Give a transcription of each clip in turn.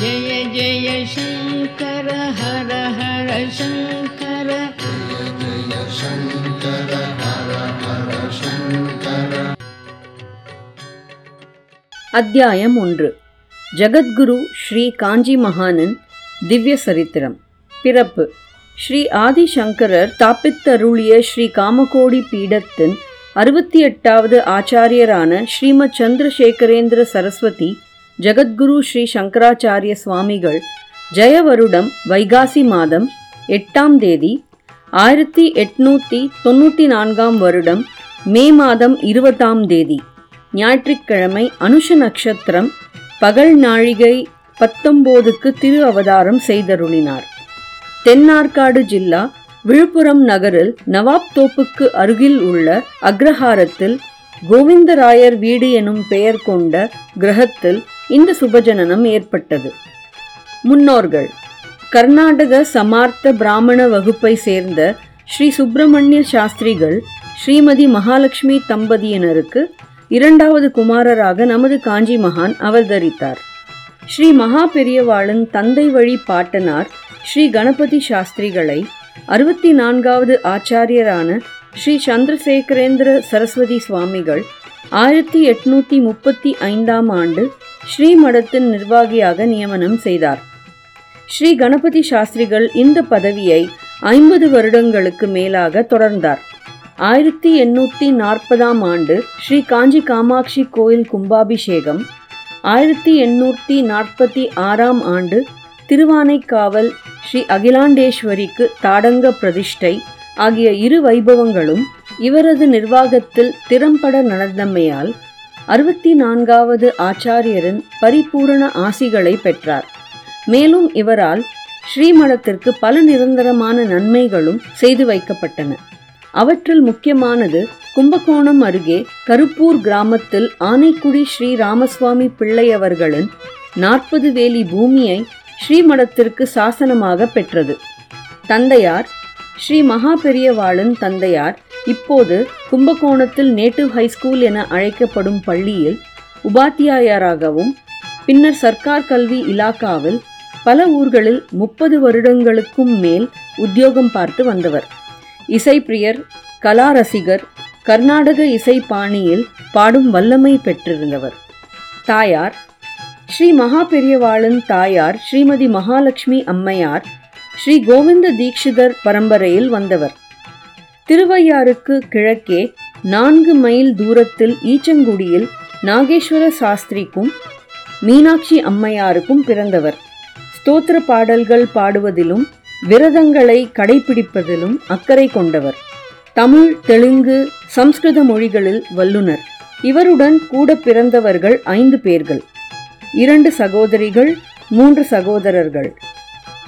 ஜெய ஜெய சங்கர ஹர ஹர சங்கர ஜெய சங்கர ஹர ஹர சங்கர அத்தியாயம் ஒன்று. ஜகத்குரு ஸ்ரீ காஞ்சி மகானன் திவ்ய சரித்திரம். பிறப்பு. ஸ்ரீ ஆதிசங்கரர் தாப்பித்தருளிய ஸ்ரீ காமகோடி பீடத்தின் அறுபத்தி எட்டாவது ஆச்சாரியரான ஸ்ரீமத் சந்திரசேகரேந்திர சரஸ்வதி ஜெகத்குரு ஸ்ரீ சங்கராச்சாரிய சுவாமிகள் ஜெயவருடம் வைகாசி மாதம் எட்டாம் தேதி ஆயிரத்தி எட்நூற்றி தொண்ணூற்றி நான்காம் வருடம் மே மாதம் இருபதாம் தேதி ஞாயிற்றுக்கிழமை அனுஷ நட்சத்திரம் பகல் நாழிகை பத்தொம்போதுக்கு திரு அவதாரம் செய்தருளினார். தென்னார்காடு ஜில்லா விழுப்புரம் நகரில் நவாப் தோப்புக்கு அருகில் உள்ள அக்ரஹாரத்தில் கோவிந்தராயர் வீடு எனும் பெயர் கொண்ட கிரகத்தில் இந்த சுபஜனனம் ஏற்பட்டது. முன்னோர்கள் கர்நாடக சமார்த்த பிராமண வகுப்பை சேர்ந்த ஸ்ரீ சுப்பிரமணிய சாஸ்திரிகள் ஸ்ரீமதி மகாலட்சுமி தம்பதியினருக்கு இரண்டாவது குமாரராக நமது காஞ்சி மகான் அவதரித்தார். ஸ்ரீ மகா பெரியவாளின் தந்தை வழி பாட்டனார் ஸ்ரீ கணபதி சாஸ்திரிகளை அறுபத்தி நான்காவது ஆச்சாரியரான ஸ்ரீ சந்திரசேகரேந்திர சரஸ்வதி சுவாமிகள் ஆயிரத்தி எட்நூத்தி முப்பத்தி ஐந்தாம் ஆண்டு ஸ்ரீமடத்தின் நிர்வாகியாக நியமனம் செய்தார். ஸ்ரீ கணபதி சாஸ்திரிகள் இந்த பதவியை ஐம்பது வருடங்களுக்கு மேலாக தொடர்ந்தார். ஆயிரத்தி எண்ணூற்றி நாற்பதாம் ஆண்டு ஸ்ரீ காஞ்சி காமாட்சி கோயில் கும்பாபிஷேகம் ஆயிரத்தி எண்ணூற்றி நாற்பத்தி ஆறாம் ஆண்டு திருவானைக்காவல் ஸ்ரீ அகிலாண்டேஸ்வரிக்கு தாடங்க பிரதிஷ்டை ஆகிய இரு வைபவங்களும் இவரது நிர்வாகத்தில் திறம்பட நடந்தமையால் அறுபத்தி நான்காவது ஆச்சாரியரின் பரிபூரண ஆசிகளை பெற்றார். மேலும் இவரால் ஸ்ரீமடத்திற்கு பல நிரந்தரமான நன்மைகளும் செய்து வைக்கப்பட்டன. அவற்றில் முக்கியமானது கும்பகோணம் அருகே கருப்பூர் கிராமத்தில் ஆனைக்குடி ஸ்ரீ ராமசுவாமி பிள்ளையவர்களின் நாற்பது வேலி பூமியை ஸ்ரீமடத்திற்கு சாசனமாக பெற்றது. தந்தையார் ஸ்ரீ மகா பெரியவாளின் தந்தையார் இப்போது கும்பகோணத்தில் நேட்டிவ் ஹைஸ்கூல் என அழைக்கப்படும் பள்ளியில் உபாத்தியாயராகவும் பின்னர் சர்க்கார் கல்வி இலாக்காவில் பல ஊர்களில் முப்பது வருடங்களுக்கும் மேல் உத்தியோகம் பார்த்து வந்தவர். இசைப்பிரியர் கலா ரசிகர் கர்நாடக இசை பாணியில் பாடும் வல்லமை பெற்றிருந்தவர். தாயார் ஸ்ரீ மகா பெரியவாளின் தாயார் ஸ்ரீமதி மகாலட்சுமி அம்மையார் ஸ்ரீ கோவிந்த தீக்ஷிதர் பரம்பரையில் வந்தவர். திருவையாறுக்கு கிழக்கே நான்கு மைல் தூரத்தில் ஈச்சங்குடியில் நாகேஸ்வர சாஸ்திரிக்கும் மீனாட்சி அம்மையாருக்கும் பிறந்தவர். ஸ்தோத்திர பாடல்கள் பாடுவதிலும் விரதங்களை கடைபிடிப்பதிலும் அக்கறை கொண்டவர். தமிழ் தெலுங்கு சம்ஸ்கிருத மொழிகளில் வல்லுனர் இவருடன் கூட பிறந்தவர்கள் ஐந்து பேர்கள். இரண்டு சகோதரிகள் மூன்று சகோதரர்கள்.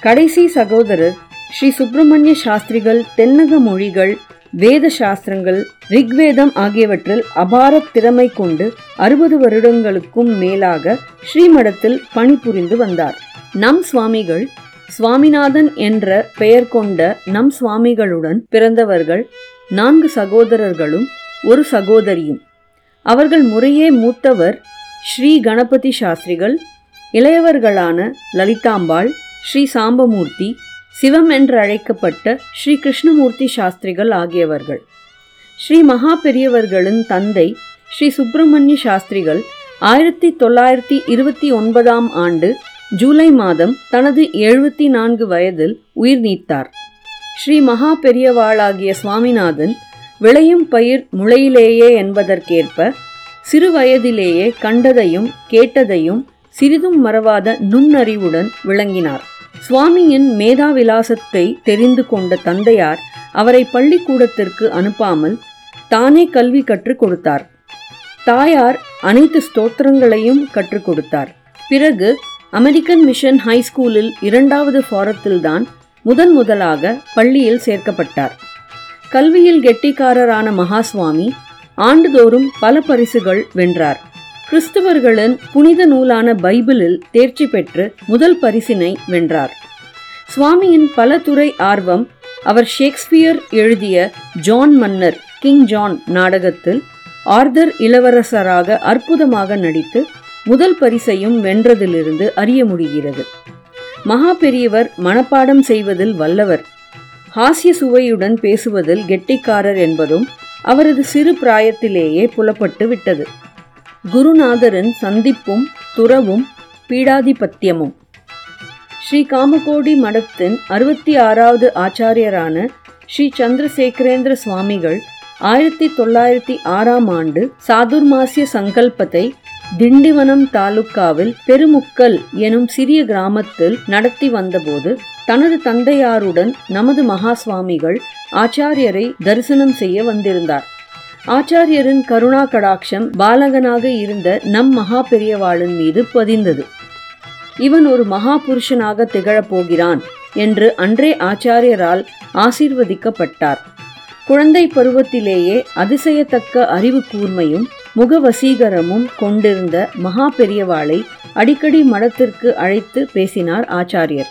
கடைசி சகோதரர் ஸ்ரீ சுப்பிரமணிய சாஸ்திரிகள் தென்னக மொழிகள் வேத சாஸ்திரங்கள் ரிக்வேதம் ஆகியவற்றில் அபார திறமை கொண்டு அறுபது வருடங்களுக்கும் மேலாக ஸ்ரீமடத்தில் பணிபுரிந்து வந்தார். நம் சுவாமிகள் சுவாமிநாதன் என்ற பெயர் கொண்ட நம் சுவாமிகளுடன் பிறந்தவர்கள் நான்கு சகோதரர்களும் ஒரு சகோதரியும். அவர்கள் முறையே மூத்தவர் ஸ்ரீ கணபதி சாஸ்திரிகள் இளையவர்களான லலிதாம்பாள் ஸ்ரீ சாம்பமூர்த்தி சிவம் என்று அழைக்கப்பட்ட ஸ்ரீ கிருஷ்ணமூர்த்தி சாஸ்திரிகள் ஆகியவர்கள். ஸ்ரீ மகா பெரியவர்களின் தந்தை ஸ்ரீ சுப்பிரமணிய சாஸ்திரிகள் ஆயிரத்தி தொள்ளாயிரத்தி இருபத்தி ஒன்பதாம் ஆண்டு ஜூலை மாதம் தனது எழுபத்தி நான்கு வயதில் உயிர் நீத்தார். ஸ்ரீ மகா பெரியவாளாகிய சுவாமிநாதன் விளையும் பயிர் முளையிலேயே என்பதற்கேற்ப சிறு வயதிலேயே கண்டதையும் கேட்டதையும் சிறிதும் மறவாத நுண்ணறிவுடன் விளங்கினார். சுவாமியின் மேதாவிலாசத்தை தெரிந்து கொண்ட தந்தையார் அவரை பள்ளிக்கூடத்திற்கு அனுப்பாமல் தானே கல்வி கற்றுக் கொடுத்தார். தாயார் அனைத்து ஸ்தோத்திரங்களையும் கற்றுக் கொடுத்தார். பிறகு அமெரிக்கன் மிஷன் ஹை ஸ்கூலில் இரண்டாவது ஃபாரத்தில்தான் முதன் முதலாக பள்ளியில் சேர்க்கப்பட்டார். கல்வியில் கெட்டிக்காரரான மகாசுவாமி ஆண்டுதோறும் பல பரிசுகள் வென்றார். கிறிஸ்தவர்களின் புனித நூலான பைபிளில் தேர்ச்சி பெற்று முதல் பரிசினை வென்றார். சுவாமியின் பல துறை ஆர்வம் அவர் ஷேக்ஸ்பியர் எழுதிய ஜான் மன்னர் கிங் ஜான் நாடகத்தில் ஆர்தர் இளவரசராக அற்புதமாக நடித்து முதல் பரிசையும் வென்றதிலிருந்து அறிய முடிகிறது. மகா பெரியவர் மனப்பாடம் செய்வதில் வல்லவர். ஹாஸ்ய சுவையுடன் பேசுவதில் கெட்டிக்காரர் என்பதும் அவரது சிறு பிராயத்திலேயே புலப்பட்டு விட்டது. குருநாதரின் சந்திப்பும் துறவும் பீடாதிபத்தியமும். ஸ்ரீ காமகோடி மடத்தின் அறுபத்தி ஆறாவது ஆச்சாரியரான ஸ்ரீ சந்திரசேகரேந்திர சுவாமிகள் ஆயிரத்தி தொள்ளாயிரத்தி ஆறாம் ஆண்டு சாதுர்மாசிய சங்கல்பத்தை திண்டிவனம் தாலுக்காவில் பெருமுக்கல் எனும் சிறிய கிராமத்தில் நடத்தி வந்தபோது தனது தந்தையாருடன் நமது மகா சுவாமிகள் ஆச்சாரியரை தரிசனம் செய்ய வந்திருந்தார். ஆச்சாரியரின் கருணா கடாட்சம் பாலகனாக இருந்த நம் மகா பெரியவாளின் மீது பதிந்தது. இவன் ஒரு மகா புருஷனாக திகழப்போகிறான் என்று அன்றே ஆச்சாரியரால் ஆசீர்வதிக்கப்பட்டார். குழந்தை பருவத்திலேயே அதிசயத்தக்க அறிவு கூர்மையும் முகவசீகரமும் கொண்டிருந்த மகா பெரியவாளை அடிக்கடி மடத்திற்கு அழைத்து பேசினார் ஆச்சாரியர்.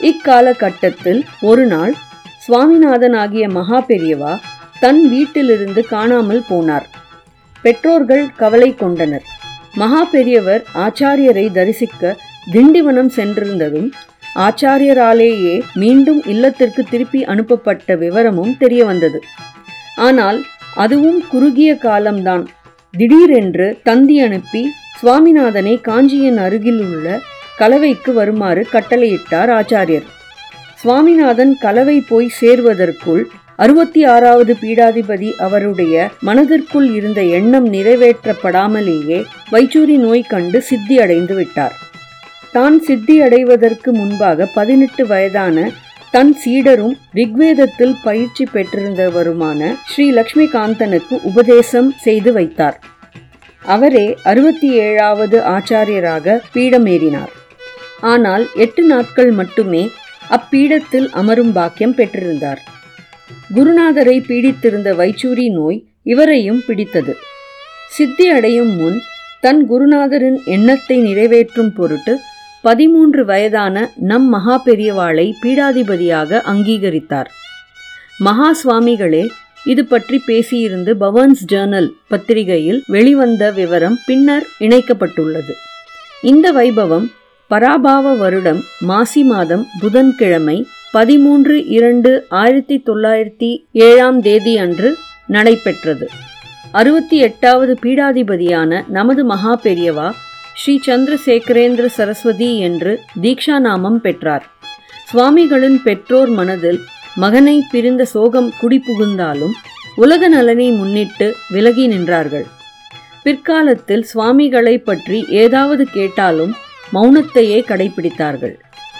இக்காலகட்டத்தில் ஒரு நாள் சுவாமிநாதனாகிய மகா பெரியவா தன் வீட்டிலிருந்து காணாமல் போனார். பெற்றோர்கள் கவலை கொண்டனர். மகா பெரியவர் ஆச்சாரியரை தரிசிக்க திண்டிவனம் சென்றிருந்ததும் ஆச்சாரியராலேயே மீண்டும் இல்லத்திற்கு திருப்பி அனுப்பப்பட்ட விவரமும் தெரிய வந்தது ஆனால் அதுவும் குறுகிய காலம்தான். திடீரென்று தந்தி அனுப்பி சுவாமிநாதனை காஞ்சியின் அருகில் உள்ள கலவைக்கு வருமாறு கட்டளையிட்டார் ஆச்சாரியர். சுவாமிநாதன் கலவை போய் சேர்வதற்குள் அறுபத்தி ஆறாவது பீடாதிபதி அவருடைய மனதிற்குள் இருந்த எண்ணம் நிறைவேற்றப்படாமலேயே வைச்சூரி நோய் கண்டு சித்தி அடைந்து விட்டார். தான் சித்தி அடைவதற்கு முன்பாக பதினெட்டு வயதான தன் சீடரும் ரிக்வேதத்தில் பயிற்சி பெற்றிருந்தவருமான ஸ்ரீ லக்ஷ்மிகாந்தனுக்கு உபதேசம் செய்து வைத்தார். அவரே அறுபத்தி ஏழாவது ஆச்சாரியராக பீடமேறினார். ஆனால் எட்டு நாட்கள் மட்டுமே அப்பீடத்தில் அமரும் பாக்கியம் பெற்றிருந்தார். குருநாதரை பீடித்திருந்த வைச்சூரி நோய் இவரையும் பிடித்தது. சித்தி அடையும் முன் தன் குருநாதரின் எண்ணத்தை நிறைவேற்றும் பொருட்டு பதிமூன்று வயதான நம் மகா பெரியவாளை பீடாதிபதியாக அங்கீகரித்தார். மகா சுவாமிகளே இது பற்றி பேசியிருந்து பவன்ஸ் ஜேர்னல் பத்திரிகையில் வெளிவந்த விவரம் பின்னர் இணைக்கப்பட்டுள்ளது. இந்த வைபவம் பராபாவ வருடம் மாசி மாதம் புதன்கிழமை பதிமூன்று இரண்டு ஆயிரத்தி தொள்ளாயிரத்தி ஏழாம் தேதி அன்று நடைபெற்றது. அறுபத்தி எட்டாவது பீடாதிபதியான நமது மகா பெரியவா ஸ்ரீ சந்திரசேகரேந்திர சரஸ்வதி என்று தீக்ஷா நாமம் பெற்றார். சுவாமிகளின் பெற்றோர் மனதில் மகனை பிரிந்த சோகம் குடிபுகுந்தாலும் உலக நலனை முன்னிட்டு விலகி நின்றார்கள். பிற்காலத்தில் சுவாமிகளை பற்றி ஏதாவது கேட்டாலும் மௌனத்தையே கடைபிடித்தார்கள்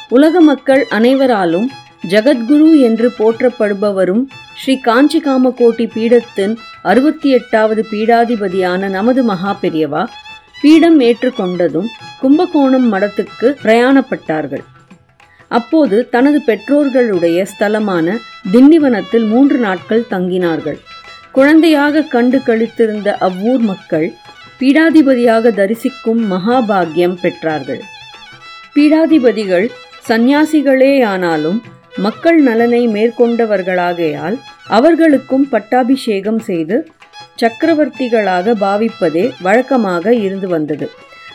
உலக மக்கள் அனைவராலும் ஜகத்குரு என்று போற்றப்படுபவரும் ஸ்ரீ காஞ்சி காமகோட்டி பீடத்தின் அறுபத்தி எட்டாவது பீடாதிபதியான நமது மகா பெரியவா பீடம் ஏற்றுக்கொண்டதும் கும்பகோணம் மடத்துக்கு பிரயாணப்பட்டார்கள். அப்போது தனது பெற்றோர்களுடைய ஸ்தலமான திண்டிவனத்தில் மூன்று நாட்கள் தங்கினார்கள். குழந்தையாக கண்டு கழித்திருந்த அவ்வூர் மக்கள் பீடாதிபதியாக தரிசிக்கும் மகாபாகியம் பெற்றார்கள். பீடாதிபதிகள் சந்நியாசிகளேயானாலும் மக்கள் நலனை மேற்கொண்டவர்களாகையால் அவர்களுக்கும் பட்டாபிஷேகம் செய்து சக்கரவர்த்திகளாக பாவிப்பதே வழக்கமாக இருந்து வந்தது.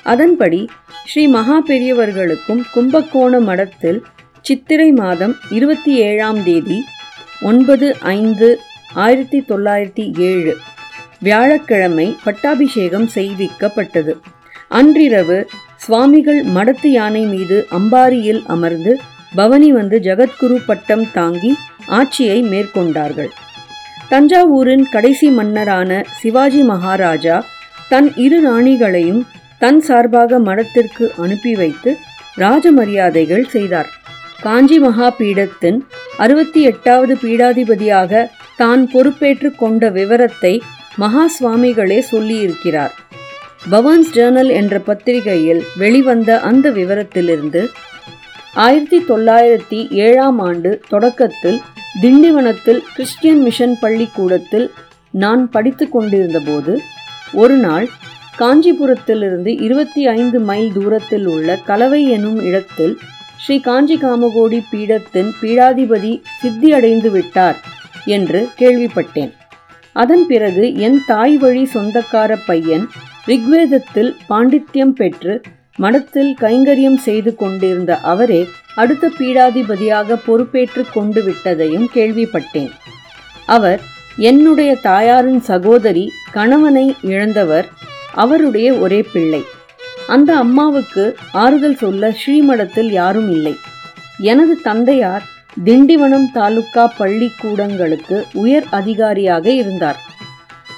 அதன்படி ஸ்ரீ மகா பெரியவர்களுக்கும் கும்பகோண மடத்தில் சித்திரை மாதம் இருபத்தி ஏழாம் தேதி ஒன்பது ஐந்து ஆயிரத்தி தொள்ளாயிரத்தி ஏழு வியாழக்கிழமை பட்டாபிஷேகம் செய்விக்கப்பட்டது. அன்றிரவு சுவாமிகள் மடத்து யானை மீது அம்பாரியில் அமர்ந்து பவனி வந்து ஜகத்குரு பட்டம் தாங்கி ஆட்சியை மேற்கொண்டார்கள். தஞ்சாவூரின் கடைசி மன்னரான சிவாஜி மகாராஜா தன் இரு ராணிகளையும் தன் சார்பாக மடத்திற்கு அனுப்பி வைத்து ராஜ மரியாதைகள் செய்தார். காஞ்சி மகா பீடத்தின் அறுபத்தி எட்டாவது பீடாதிபதியாக தான் பொறுப்பேற்று கொண்ட விவரத்தை மகா சுவாமிகளே சொல்லியிருக்கிறார். பவான்ஸ் ஜேர்னல் என்ற பத்திரிகையில் வெளிவந்த அந்த விவரத்திலிருந்து ஆயிரத்தி தொள்ளாயிரத்தி ஏழாம் ஆண்டு தொடக்கத்தில் திண்டிவனத்தில் கிறிஸ்டியன் மிஷன் பள்ளிக்கூடத்தில் நான் படித்து கொண்டிருந்தபோது ஒரு நாள் காஞ்சிபுரத்திலிருந்து இருபத்தி ஐந்து மைல் தூரத்தில் உள்ள கலவை எனும் இடத்தில் ஸ்ரீ காஞ்சி காமகோடி பீடத்தின் பீடாதிபதி சித்தியடைந்து விட்டார் என்று கேள்விப்பட்டேன். அதன் பிறகு என் தாய் வழி சொந்தக்கார பையன் ரிக்வேதத்தில் பாண்டித்யம் பெற்று மடத்தில் கைங்கரியம் செய்து கொண்டிருந்த அவரே அடுத்த பீடாதிபதியாக பொறுப்பேற்று கொண்டு விட்டதையும் கேள்விப்பட்டேன். அவர் என்னுடைய தாயாரின் சகோதரி கணவனை இழந்தவர் அவருடைய ஒரே பிள்ளை. அந்த அம்மாவுக்கு ஆறுதல் சொல்ல ஸ்ரீமடத்தில் யாரும் இல்லை. எனது தந்தையார் திண்டிவனம் தாலுக்கா பள்ளிக்கூடங்களுக்கு உயர் அதிகாரியாக இருந்தார்.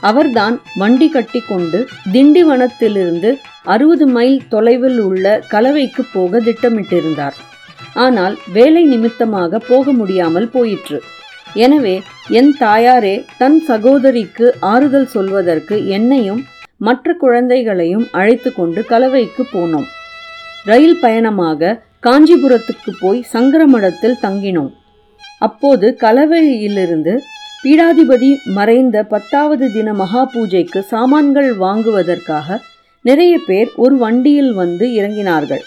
அவர்தான் வண்டி கட்டி கொண்டு திண்டிவனத்திலிருந்து அறுபது மைல் தொலைவில் உள்ள கலவைக்கு போக திட்டமிட்டிருந்தார். ஆனால் வேலை நிமித்தமாக போக முடியாமல் போயிற்று. எனவே என் தாயாரே தன் சகோதரிக்கு ஆறுதல் சொல்வதற்கு என்னையும் மற்ற குழந்தைகளையும் அழைத்து கொண்டு கலவைக்கு போனோம். ரயில் பயணமாக காஞ்சிபுரத்துக்கு போய் சங்கரமடத்தில் தங்கினோம். அப்போது கலவையிலிருந்து பீடாதிபதி மறைந்த பத்தாவது தின மகா பூஜைக்கு சாமான்கள் வாங்குவதற்காக நிறைய பேர் ஒரு வண்டியில் வந்து இறங்கினார்கள்.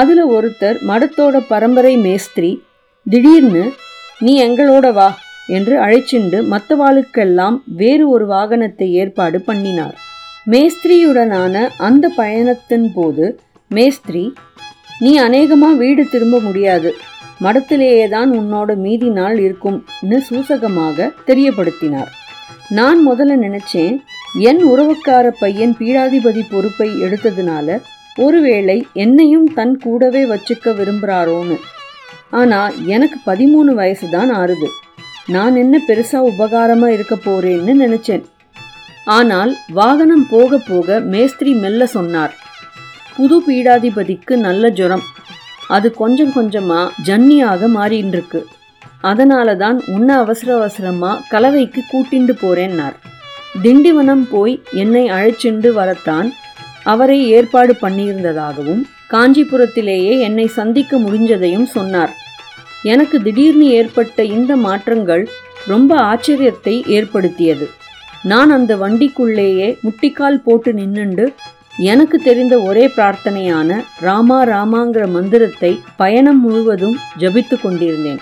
அதில் ஒருத்தர் மடத்தோட பரம்பரை மேஸ்திரி திடீர்னு நீ எங்களோட வா என்று அழைச்சிண்டு மற்றவாளுக்கெல்லாம் வேறு ஒரு வாகனத்தை ஏற்பாடு பண்ணினார். மேஸ்திரியுடனான அந்த பயணத்தின் போது மேஸ்திரி நீ அநேகமா வீடு திரும்ப முடியாது. மடத்திலேயே தான் உன்னோட மீதி நாள் இருக்கும்னு சூசகமாக தெரியப்படுத்தினார். நான் முதல்ல நினைச்சேன் என் உறவுக்கார பையன் பீடாதிபதி பொறுப்பை எடுத்ததுனால ஒருவேளை என்னையும் தன் கூடவே வச்சுக்க விரும்புகிறாரோன்னு ஆனால் எனக்கு பதிமூணு வயசு தான் ஆறுது. நான் என்ன பெருசா உபகாரமாக இருக்க போறேன்னு நினைச்சேன். ஆனால் வாகனம் போக போக மேஸ்திரி மெல்ல சொன்னார். புது பீடாதிபதிக்கு நல்ல ஜுரம். அது கொஞ்சம் கொஞ்சமா ஜன்னியாக மாறின்னு இருக்கு அதனால தான் உன்னை அவசர அவசரமா கலவைக்கு கூட்டிண்டு போறேன்னார். திண்டிவனம் போய் என்னை அழைச்சிண்டு வரத்தான் அவரை ஏற்பாடு பண்ணியிருந்ததாகவும் காஞ்சிபுரத்திலேயே என்னை சந்திக்க முடிஞ்சதையும் சொன்னார். எனக்கு திடீர்னு ஏற்பட்ட இந்த மாற்றங்கள் ரொம்ப ஆச்சரியத்தை ஏற்படுத்தியது. நான் அந்த வண்டிக்குள்ளேயே முட்டிக்கால் போட்டு நின்னுண்டு எனக்கு தெரிந்த ஒரே பிரார்த்தனையான ராமா ராமாங்கிற மந்திரத்தை பயணம் முழுவதும் ஜபித்து கொண்டிருந்தேன்.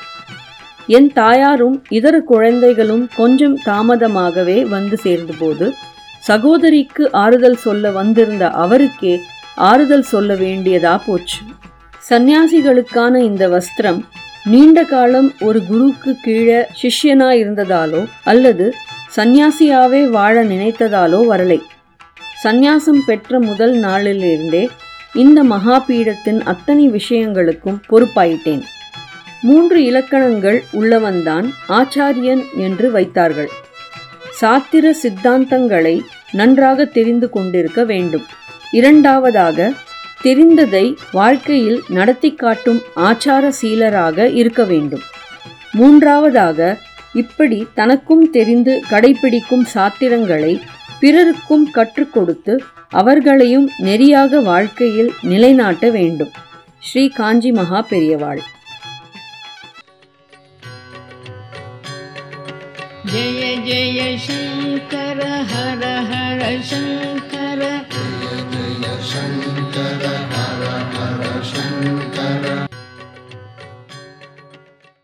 என் தாயாரும் இதர குழந்தைகளும் கொஞ்சம் தாமதமாகவே வந்து சேர்ந்தபோது சகோதரிக்கு ஆறுதல் சொல்ல வந்திருந்த அவருக்கே ஆறுதல் சொல்ல வேண்டியதா போச்சு. சந்நியாசிகளுக்கான இந்த வஸ்திரம் நீண்ட காலம் ஒரு குருக்கு கீழே சிஷ்யனா இருந்ததாலோ அல்லது சந்நியாசியாவே வாழ நினைத்ததாலோ வரலை. சந்நியாசம் பெற்ற முதல் நாளிலிருந்தே இந்த மகாபீடத்தின் அத்தனை விஷயங்களுக்கும் பொறுப்பாயிட்டேன். மூன்று இலக்கணங்கள் உள்ளவன்தான் ஆச்சாரியன் என்று வைத்தார்கள். சாத்திர சித்தாந்தங்களை நன்றாக தெரிந்து கொண்டிருக்க வேண்டும். இரண்டாவதாக தெரிந்ததை வாழ்க்கையில் நடத்தி காட்டும் ஆச்சார சீலராக இருக்க வேண்டும். மூன்றாவதாக இப்படி தனக்கும் தெரிந்து கடைபிடிக்கும் சாத்திரங்களை பிறருக்கும் கற்றுக் கொடுத்து அவர்களையும் நெறியாக வாழ்க்கையில் நிலைநாட்ட வேண்டும். ஸ்ரீ காஞ்சி மகா பெரியவாள். ஜெய ஜெய சங்கர ஹர ஹர சங்கர. ஜெய ஜெய சங்கர ஹர ஹர சங்கர.